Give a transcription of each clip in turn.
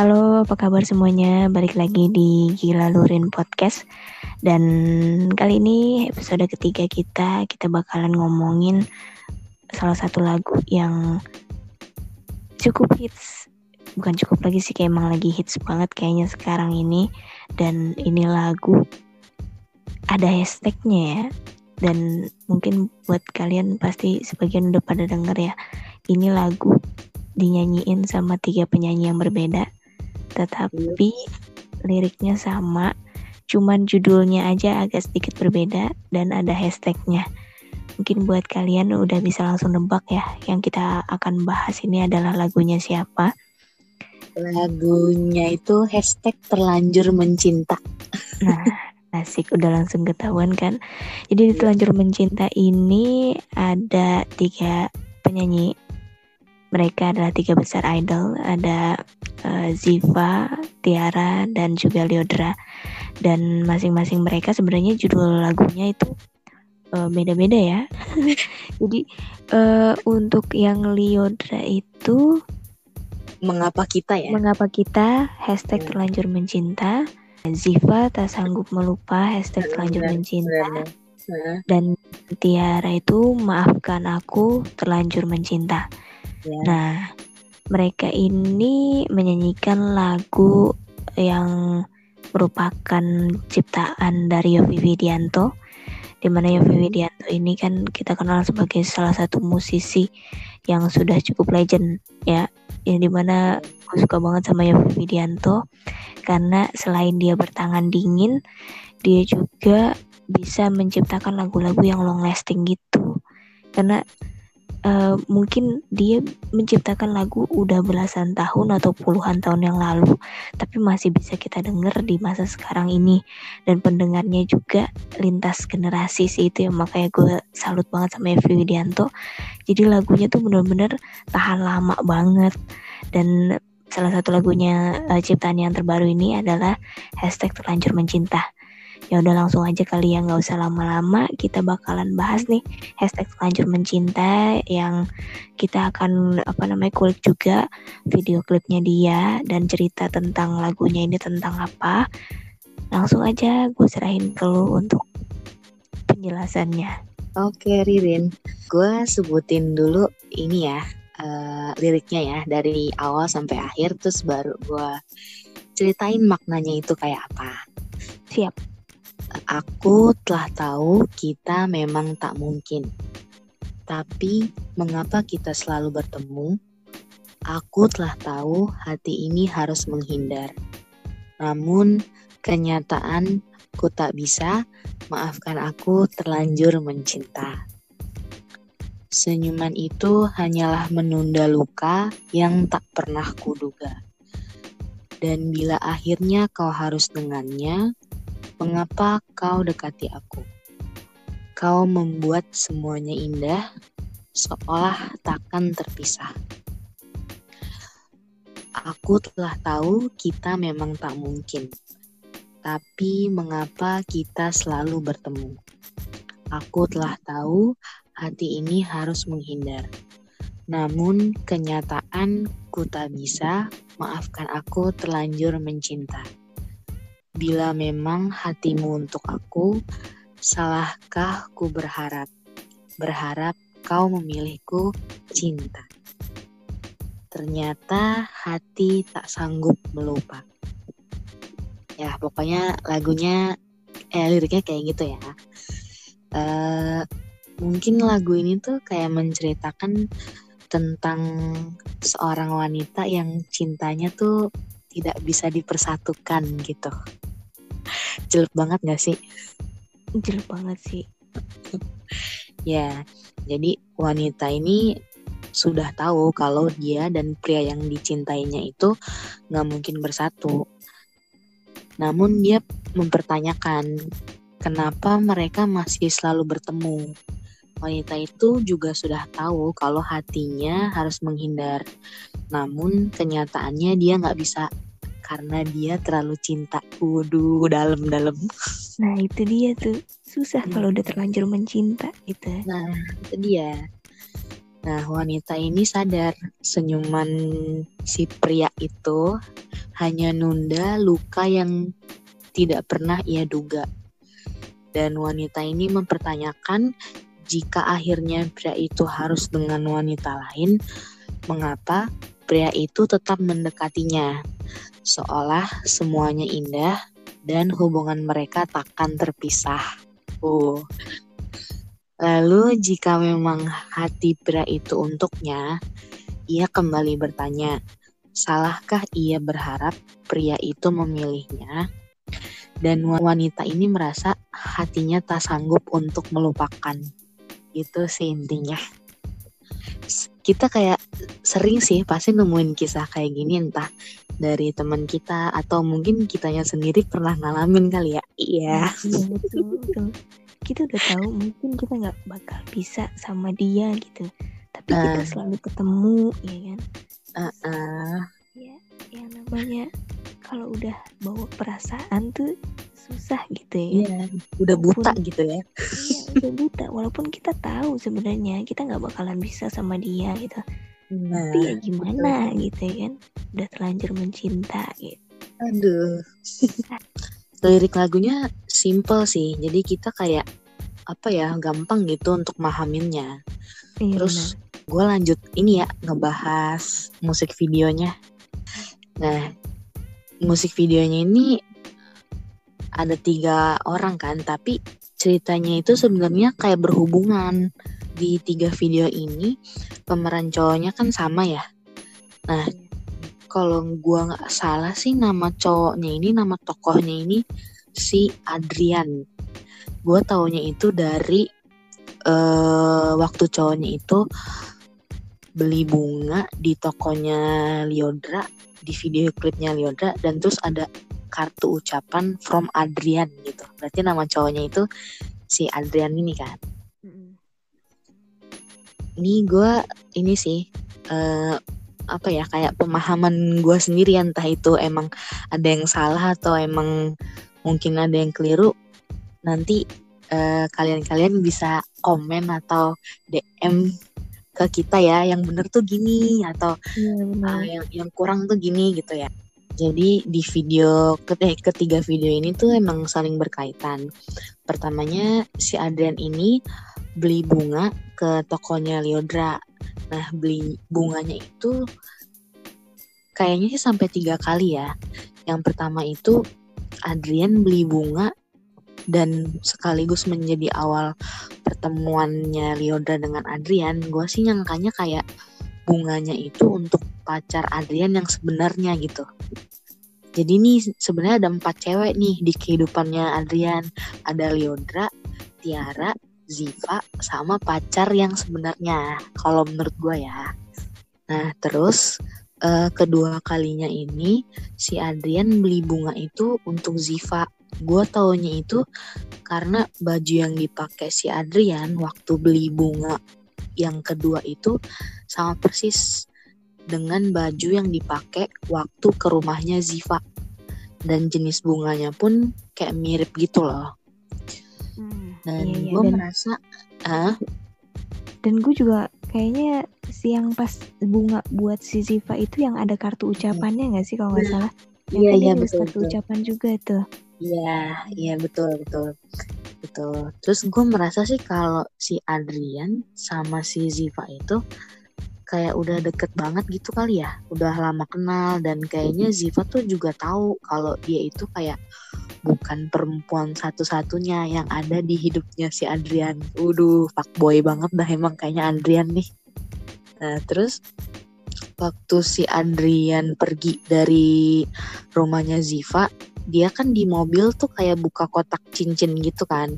Halo, apa kabar semuanya? Balik lagi di Gila Lurin Podcast. Dan kali ini episode ketiga kita, kita bakalan ngomongin salah satu lagu yang cukup hits. Bukan cukup lagi sih, kayak emang lagi hits banget kayaknya sekarang ini. Dan ini lagu ada hashtagnya ya. Dan mungkin buat kalian pasti sebagian udah pada denger ya. Ini lagu dinyanyiin sama tiga penyanyi yang berbeda tetapi liriknya sama cuman judulnya aja agak sedikit berbeda dan ada hashtagnya. Mungkin buat kalian udah bisa langsung nebak ya yang kita akan bahas ini adalah lagunya siapa. Lagunya itu hashtag terlanjur mencinta. Nah asik udah langsung ketahuan kan? Jadi di terlanjur mencinta ini ada tiga penyanyi mereka adalah tiga besar idol, ada uh, Ziva, Tiara, dan juga Liodra. Dan masing-masing mereka sebenarnya judul lagunya itu uh, beda-beda ya. Jadi uh, untuk yang Liodra itu mengapa kita ya? Mengapa kita hashtag terlanjur mencinta. Ziva tak sanggup melupa hashtag terlanjur mencinta. Dan Tiara itu maafkan aku terlanjur mencinta. Ya. Nah, mereka ini menyanyikan lagu yang merupakan ciptaan dari Yofi Widianto di mana Yofi Widianto ini kan kita kenal sebagai salah satu musisi yang sudah cukup legend ya. Yang di mana gue suka banget sama Yofi Widianto karena selain dia bertangan dingin dia juga bisa menciptakan lagu-lagu yang long lasting gitu. Karena uh, mungkin dia menciptakan lagu udah belasan tahun atau puluhan tahun yang lalu, tapi masih bisa kita dengar di masa sekarang ini. Dan pendengarnya juga lintas generasi sih itu yang makanya gue salut banget sama Evi Widianto. Jadi lagunya tuh bener-bener tahan lama banget. Dan salah satu lagunya uh, ciptaan yang terbaru ini adalah hashtag terlanjur mencinta ya udah langsung aja kali ya nggak usah lama-lama. Kita bakalan bahas nih hashtag lanjut mencinta yang kita akan apa namanya kulik juga video klipnya dia dan cerita tentang lagunya ini tentang apa. Langsung aja gue serahin ke lu untuk penjelasannya. Oke Ririn. Gue sebutin dulu ini ya uh, liriknya ya dari awal sampai akhir. Terus baru gue ceritain maknanya itu kayak apa. Siap Aku telah tahu kita memang tak mungkin. Tapi mengapa kita selalu bertemu? Aku telah tahu hati ini harus menghindar. Namun kenyataan ku tak bisa, maafkan aku terlanjur mencinta. Senyuman itu hanyalah menunda luka yang tak pernah kuduga. Dan bila akhirnya kau harus dengannya, Mengapa kau dekati aku? Kau membuat semuanya indah, seolah takkan terpisah. Aku telah tahu kita memang tak mungkin, tapi mengapa kita selalu bertemu? Aku telah tahu hati ini harus menghindar, namun kenyataan ku tak bisa. Maafkan aku terlanjur mencinta. Bila memang hatimu untuk aku, salahkah ku berharap? Berharap kau memilihku cinta. Ternyata hati tak sanggup melupa. Ya, pokoknya lagunya, eh liriknya kayak gitu ya. Uh, mungkin lagu ini tuh kayak menceritakan tentang seorang wanita yang cintanya tuh tidak bisa dipersatukan gitu jelek banget gak sih? Jelek banget sih. Ya jadi wanita ini sudah tahu kalau dia dan pria yang dicintainya itu nggak mungkin bersatu. Namun dia mempertanyakan kenapa mereka masih selalu bertemu? Wanita itu juga sudah tahu kalau hatinya harus menghindar. Namun kenyataannya dia nggak bisa karena dia terlalu cinta. Waduh, dalam-dalam. Nah, itu dia tuh. Susah hmm. kalau udah terlanjur mencinta gitu. Nah, itu dia. Nah, wanita ini sadar senyuman si pria itu hanya nunda luka yang tidak pernah ia duga. Dan wanita ini mempertanyakan jika akhirnya pria itu harus dengan wanita lain, mengapa pria itu tetap mendekatinya, seolah semuanya indah dan hubungan mereka takkan terpisah. Uh. Lalu jika memang hati pria itu untuknya, ia kembali bertanya, salahkah ia berharap pria itu memilihnya? Dan wanita ini merasa hatinya tak sanggup untuk melupakan. Itu sih intinya. Kita kayak sering sih pasti nemuin kisah kayak gini entah dari teman kita atau mungkin kitanya sendiri pernah ngalamin kali ya. Iya. Iya betul betul. Kita udah tahu mungkin kita nggak bakal bisa sama dia gitu. Tapi uh. kita selalu ketemu ya kan. Uh -uh. Ya, yang namanya kalau udah bawa perasaan tuh susah gitu ya. Iya, udah buta walaupun, gitu ya. Iya, udah buta. Walaupun kita tahu sebenarnya kita nggak bakalan bisa sama dia gitu. Nah, Tapi ya gimana betul. gitu ya kan. Udah terlanjur mencinta gitu. Aduh. lirik lagunya simple sih jadi kita kayak apa ya gampang gitu untuk mahaminnya iya, terus gue lanjut ini ya ngebahas musik videonya nah musik videonya ini ada tiga orang kan tapi ceritanya itu sebenarnya kayak berhubungan. Di tiga video ini pemeran cowoknya kan sama ya. Nah kalau gue nggak salah sih nama cowoknya ini nama tokohnya ini si Adrian. Gue taunya itu dari uh, waktu cowoknya itu beli bunga di tokonya Liodra di video klipnya Liodra dan terus ada kartu ucapan from Adrian gitu. Berarti nama cowoknya itu si Adrian ini kan? Ini gue ini sih uh, apa ya kayak pemahaman gue sendiri entah itu emang ada yang salah atau emang mungkin ada yang keliru. Nanti eh, kalian-kalian bisa komen atau DM ke kita ya yang bener tuh gini atau ya, uh, yang yang kurang tuh gini gitu ya jadi di video eh, ketiga video ini tuh emang saling berkaitan pertamanya si Adrian ini beli bunga ke tokonya Liodra Nah, beli bunganya itu kayaknya sih sampai tiga kali ya. Yang pertama itu Adrian beli bunga dan sekaligus menjadi awal pertemuannya Liodra dengan Adrian. Gue sih nyangkanya kayak bunganya itu untuk pacar Adrian yang sebenarnya gitu. Jadi nih sebenarnya ada empat cewek nih di kehidupannya Adrian. Ada Liodra, Tiara, Ziva sama pacar yang sebenarnya kalau menurut gue ya. Nah terus uh, kedua kalinya ini si Adrian beli bunga itu untuk Ziva. Gue taunya itu karena baju yang dipakai si Adrian waktu beli bunga yang kedua itu sama persis dengan baju yang dipakai waktu ke rumahnya Ziva. Dan jenis bunganya pun kayak mirip gitu loh. Dan iya, iya, gue merasa ah? Dan gue juga kayaknya siang pas bunga buat si Ziva itu yang ada kartu ucapannya nggak sih kalau nggak salah? Yang iya iya betul kartu betul. ucapan juga tuh. Iya iya betul betul betul. Terus gue merasa sih kalau si Adrian sama si Ziva itu kayak udah deket banget gitu kali ya udah lama kenal dan kayaknya Ziva tuh juga tahu kalau dia itu kayak bukan perempuan satu-satunya yang ada di hidupnya si Adrian. Udah fuckboy banget dah emang kayaknya Adrian nih. Nah, terus waktu si Adrian pergi dari rumahnya Ziva, dia kan di mobil tuh kayak buka kotak cincin gitu kan.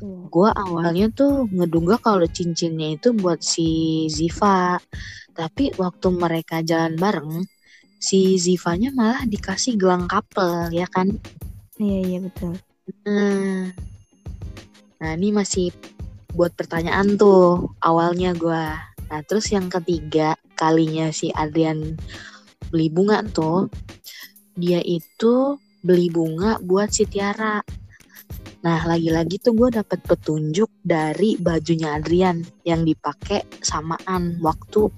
Hmm. Gua awalnya tuh ngeduga kalau cincinnya itu buat si Ziva. Tapi waktu mereka jalan bareng, si Zivanya malah dikasih gelang couple ya kan Iya iya betul. Nah, nah ini masih buat pertanyaan tuh awalnya gue. Nah terus yang ketiga kalinya si Adrian beli bunga tuh, dia itu beli bunga buat si Tiara. Nah lagi-lagi tuh gue dapet petunjuk dari bajunya Adrian yang dipakai samaan waktu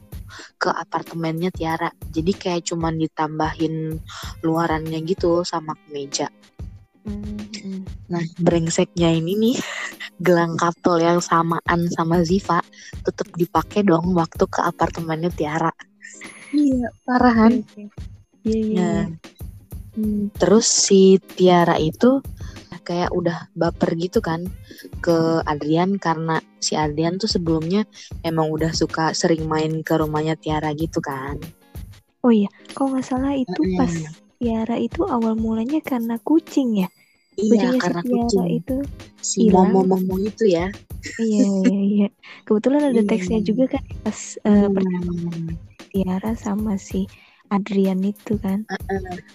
ke apartemennya Tiara. Jadi kayak cuman ditambahin luarannya gitu sama meja. Hmm. Nah, brengseknya ini nih gelang couple yang samaan sama Ziva tetap dipakai dong waktu ke apartemennya Tiara. Iya, parahan. Iya, iya. Nah, hmm, terus si Tiara itu kayak udah baper gitu kan ke Adrian karena si Adrian tuh sebelumnya emang udah suka sering main ke rumahnya Tiara gitu kan. Oh iya, kalau nggak salah itu mm. pas Tiara itu awal mulanya karena kucing ya. Iya, karena si Tiara kucing. itu si momo momo itu ya. iya iya iya. Kebetulan ada iya. teksnya juga kan pas uh, hmm. Tiara sama si Adrian itu kan.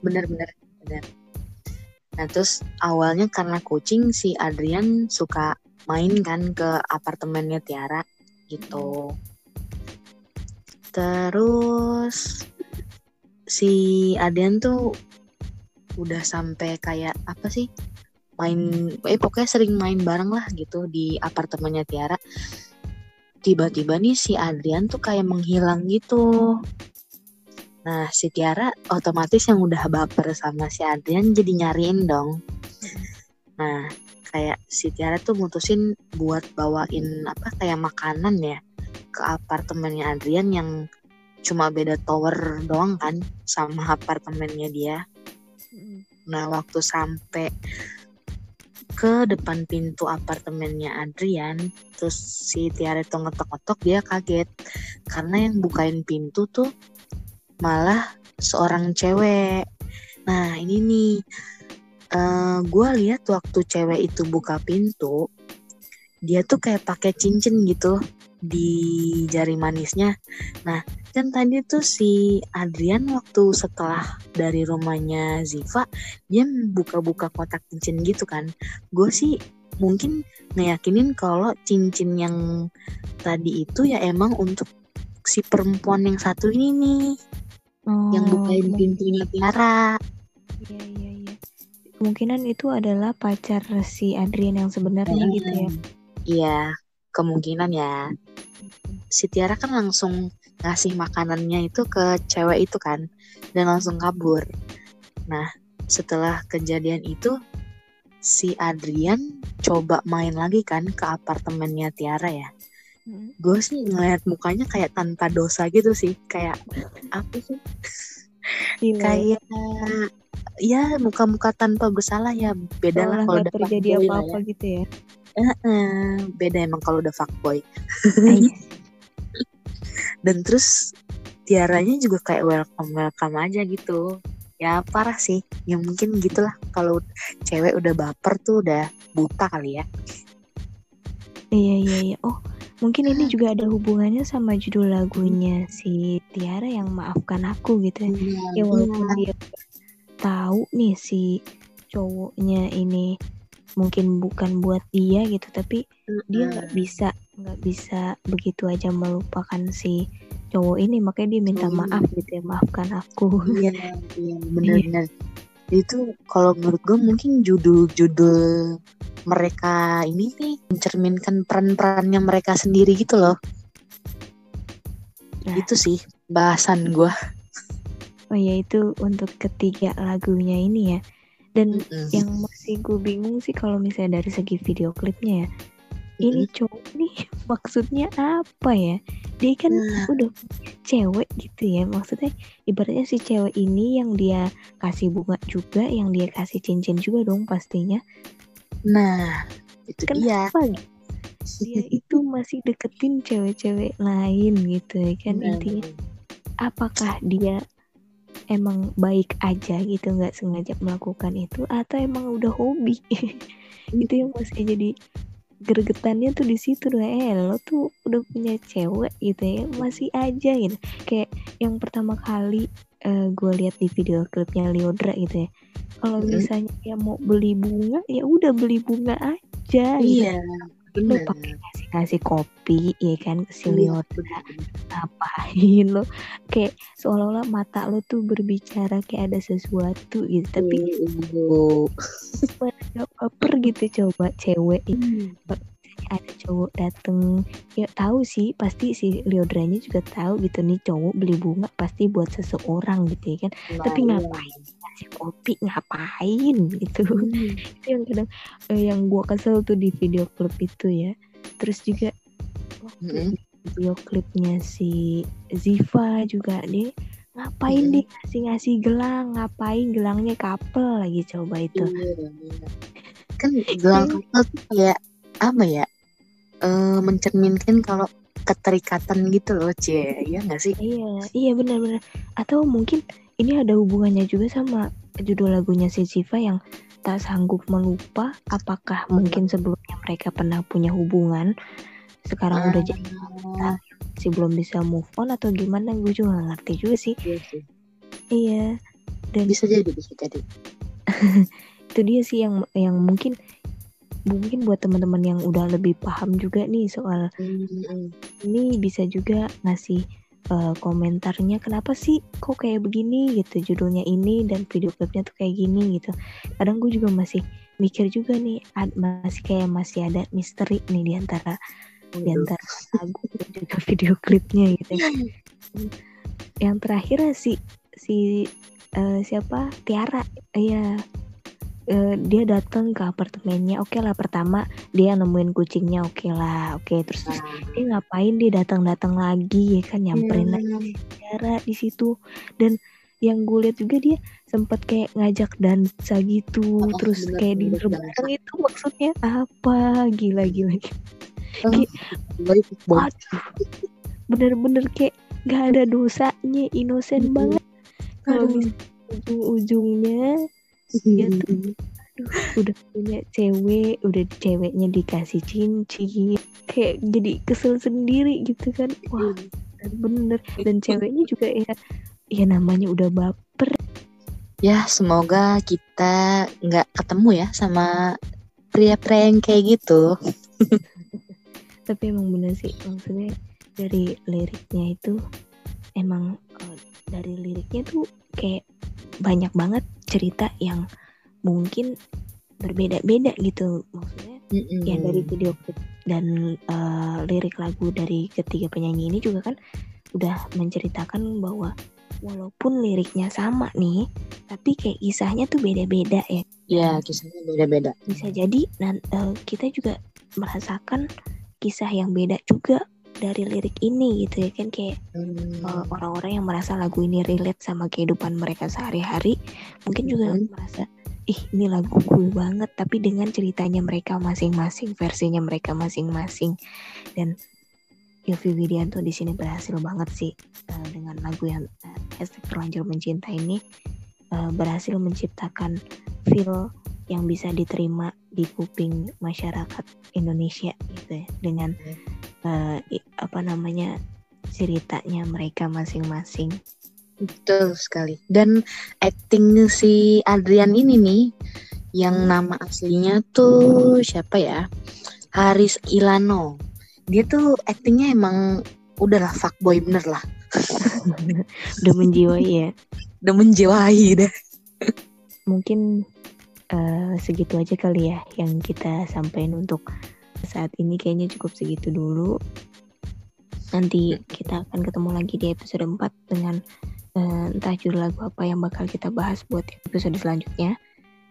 Bener-bener bener. Nah terus awalnya karena kucing si Adrian suka main kan ke apartemennya Tiara gitu. Terus si Adrian tuh udah sampai kayak apa sih main eh pokoknya sering main bareng lah gitu di apartemennya Tiara tiba-tiba nih si Adrian tuh kayak menghilang gitu Nah, si Tiara otomatis yang udah baper sama si Adrian jadi nyariin dong. Nah, kayak si Tiara tuh mutusin buat bawain apa kayak makanan ya ke apartemennya Adrian yang cuma beda tower doang kan sama apartemennya dia. Nah, waktu sampai ke depan pintu apartemennya Adrian, terus si Tiara tuh ngetok-ngetok dia kaget karena yang bukain pintu tuh malah seorang cewek. Nah ini nih, uh, eh, gue lihat waktu cewek itu buka pintu, dia tuh kayak pakai cincin gitu di jari manisnya. Nah kan tadi tuh si Adrian waktu setelah dari rumahnya Ziva, dia buka-buka kotak cincin gitu kan. Gue sih mungkin ngeyakinin kalau cincin yang tadi itu ya emang untuk si perempuan yang satu ini nih oh, yang bukain pintunya Tiara. Iya iya iya. Kemungkinan itu adalah pacar si Adrian yang sebenarnya hmm. gitu ya. Iya, kemungkinan ya. Si Tiara kan langsung ngasih makanannya itu ke cewek itu kan dan langsung kabur. Nah, setelah kejadian itu si Adrian coba main lagi kan ke apartemennya Tiara ya hmm. gue sih ngeliat mukanya kayak tanpa dosa gitu sih kayak apa sih? Gila. kayak ya muka-muka tanpa bersalah ya beda lah kalau udah terjadi apa-apa ya. gitu ya? Uh -uh, beda emang kalau udah fuckboy. Dan terus tiaranya juga kayak welcome welcome aja gitu. Ya parah sih ya mungkin gitulah kalau cewek udah baper tuh udah buta kali ya. Iya iya iya. Oh Mungkin ini juga ada hubungannya sama judul lagunya si Tiara yang maafkan aku gitu ya. Iya, ya walaupun iya. dia tahu nih si cowoknya ini mungkin bukan buat dia gitu, tapi dia nggak bisa nggak bisa begitu aja melupakan si cowok ini, makanya dia minta maaf gitu ya, maafkan aku. Iya, iya benar-benar. Itu kalau menurut gue mungkin judul-judul mereka ini nih mencerminkan peran-perannya mereka sendiri gitu loh. Nah. Itu sih bahasan gue. Oh ya itu untuk ketiga lagunya ini ya. Dan mm -hmm. yang masih gue bingung sih kalau misalnya dari segi video klipnya ya. Ini cowok nih maksudnya apa ya? Dia kan nah. udah cewek gitu ya. Maksudnya ibaratnya si cewek ini yang dia kasih bunga juga, yang dia kasih cincin juga dong pastinya. Nah, itu Kenapa? dia. Dia itu masih deketin cewek-cewek lain gitu ya kan nah, intinya. Apakah dia emang baik aja gitu nggak sengaja melakukan itu atau emang udah hobi? itu yang masih jadi gregetannya tuh di situ loh eh lo tuh udah punya cewek gitu ya masih aja gitu kayak yang pertama kali uh, gue lihat di video klipnya Leodra gitu ya kalau hmm. misalnya dia mau beli bunga ya udah beli bunga aja gitu. iya gitu. Lo pakai kasih kasih kopi ya kan si iya, Leodra ngapain lo kayak seolah-olah mata lo tuh berbicara kayak ada sesuatu gitu. Tapi nggak baper gitu coba cewek. Hmm. Ada cowok dateng ya tahu sih pasti si Leodranya juga tahu gitu nih cowok beli bunga pasti buat seseorang gitu ya kan nah, tapi iya. ngapain ngasih kopi ngapain gitu hmm. itu yang kadang eh, yang gua kesel tuh di video klip itu ya terus juga waktu hmm. video klipnya si Ziva juga deh ngapain hmm. dia ngasih ngasih gelang ngapain gelangnya couple lagi coba itu iya, iya. kan gelang couple tuh kayak apa ya e, mencerminkan kalau keterikatan gitu loh cie ya nggak sih iya iya benar-benar atau mungkin ini ada hubungannya juga sama judul lagunya si Siva yang tak sanggup melupa apakah hmm. mungkin sebelumnya mereka pernah punya hubungan sekarang hmm. udah jadi ah masih belum bisa move on atau gimana gue juga gak ngerti juga sih iya, sih. iya. dan bisa jadi bisa jadi itu dia sih yang yang mungkin mungkin buat teman-teman yang udah lebih paham juga nih soal hmm. ini bisa juga ngasih uh, komentarnya kenapa sih kok kayak begini? gitu judulnya ini dan video klipnya tuh kayak gini gitu. Kadang gue juga masih mikir juga nih ad, masih kayak masih ada misteri nih di antara di antara lagu dan juga video klipnya gitu. Yang terakhir si si uh, siapa? Tiara. Ya uh, dia datang ke apartemennya. Oke okay lah pertama dia nemuin kucingnya oke okay lah oke. Okay. terus nah. dia ngapain dia datang-datang lagi ya kan nyamperin hmm. lagi Tiara di situ. Dan yang gue lihat juga dia sempat kayak ngajak dansa gitu oh, terus bener, kayak di bareng itu maksudnya apa? Gila gila, gila. Kayak bener-bener kayak gak ada dosanya inosen banget. Kalau ujung-ujungnya ya tuh. Udah punya cewek udah ceweknya dikasih cincin kayak jadi kesel sendiri gitu kan. Wah bener. Dan ceweknya juga ya ya namanya udah baper. Ya semoga kita nggak ketemu ya sama pria-pria yang kayak gitu. Tapi emang bener sih maksudnya dari liriknya itu emang uh, dari liriknya tuh kayak banyak banget cerita yang mungkin berbeda-beda gitu. Maksudnya mm-hmm. ya dari video dan uh, lirik lagu dari ketiga penyanyi ini juga kan udah menceritakan bahwa walaupun liriknya sama nih tapi kayak kisahnya tuh beda-beda ya. Ya kisahnya beda-beda. Bisa jadi dan uh, kita juga merasakan kisah yang beda juga dari lirik ini gitu ya kan kayak hmm. uh, orang-orang yang merasa lagu ini relate sama kehidupan mereka sehari-hari mungkin juga hmm. merasa ih ini lagu gue banget tapi dengan ceritanya mereka masing-masing versinya mereka masing-masing dan Yofi Widianto di sini berhasil banget sih uh, dengan lagu yang uh, hashtag terlanjur mencinta ini uh, berhasil menciptakan feel yang bisa diterima di kuping masyarakat Indonesia gitu ya dengan uh, apa namanya ceritanya mereka masing-masing. Betul sekali. Dan acting si Adrian ini nih yang nama aslinya tuh siapa ya? Haris Ilano. Dia tuh actingnya emang udahlah fuckboy bener lah. Udah menjiwai ya. Udah menjiwai deh. Mungkin uh, segitu aja kali ya yang kita sampaikan untuk saat ini kayaknya cukup segitu dulu. Nanti kita akan ketemu lagi di episode 4 dengan uh, entah judul lagu apa yang bakal kita bahas buat episode selanjutnya.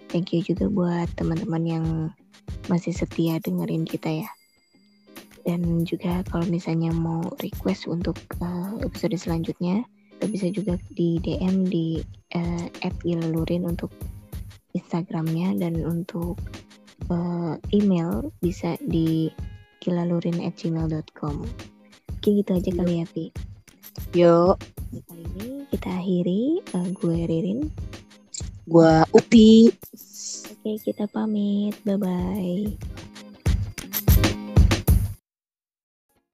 Thank you juga buat teman-teman yang masih setia dengerin kita ya. Dan juga kalau misalnya mau request untuk uh, episode selanjutnya, kita bisa juga di DM di uh, @ilalurin untuk Instagramnya dan untuk uh, email bisa di kilalurin@gmail.com. Oke gitu aja kali ya Pi. Yuk. Kali ini kita akhiri. Uh, gue Ririn. Gue Upi. Oke kita pamit. Bye bye.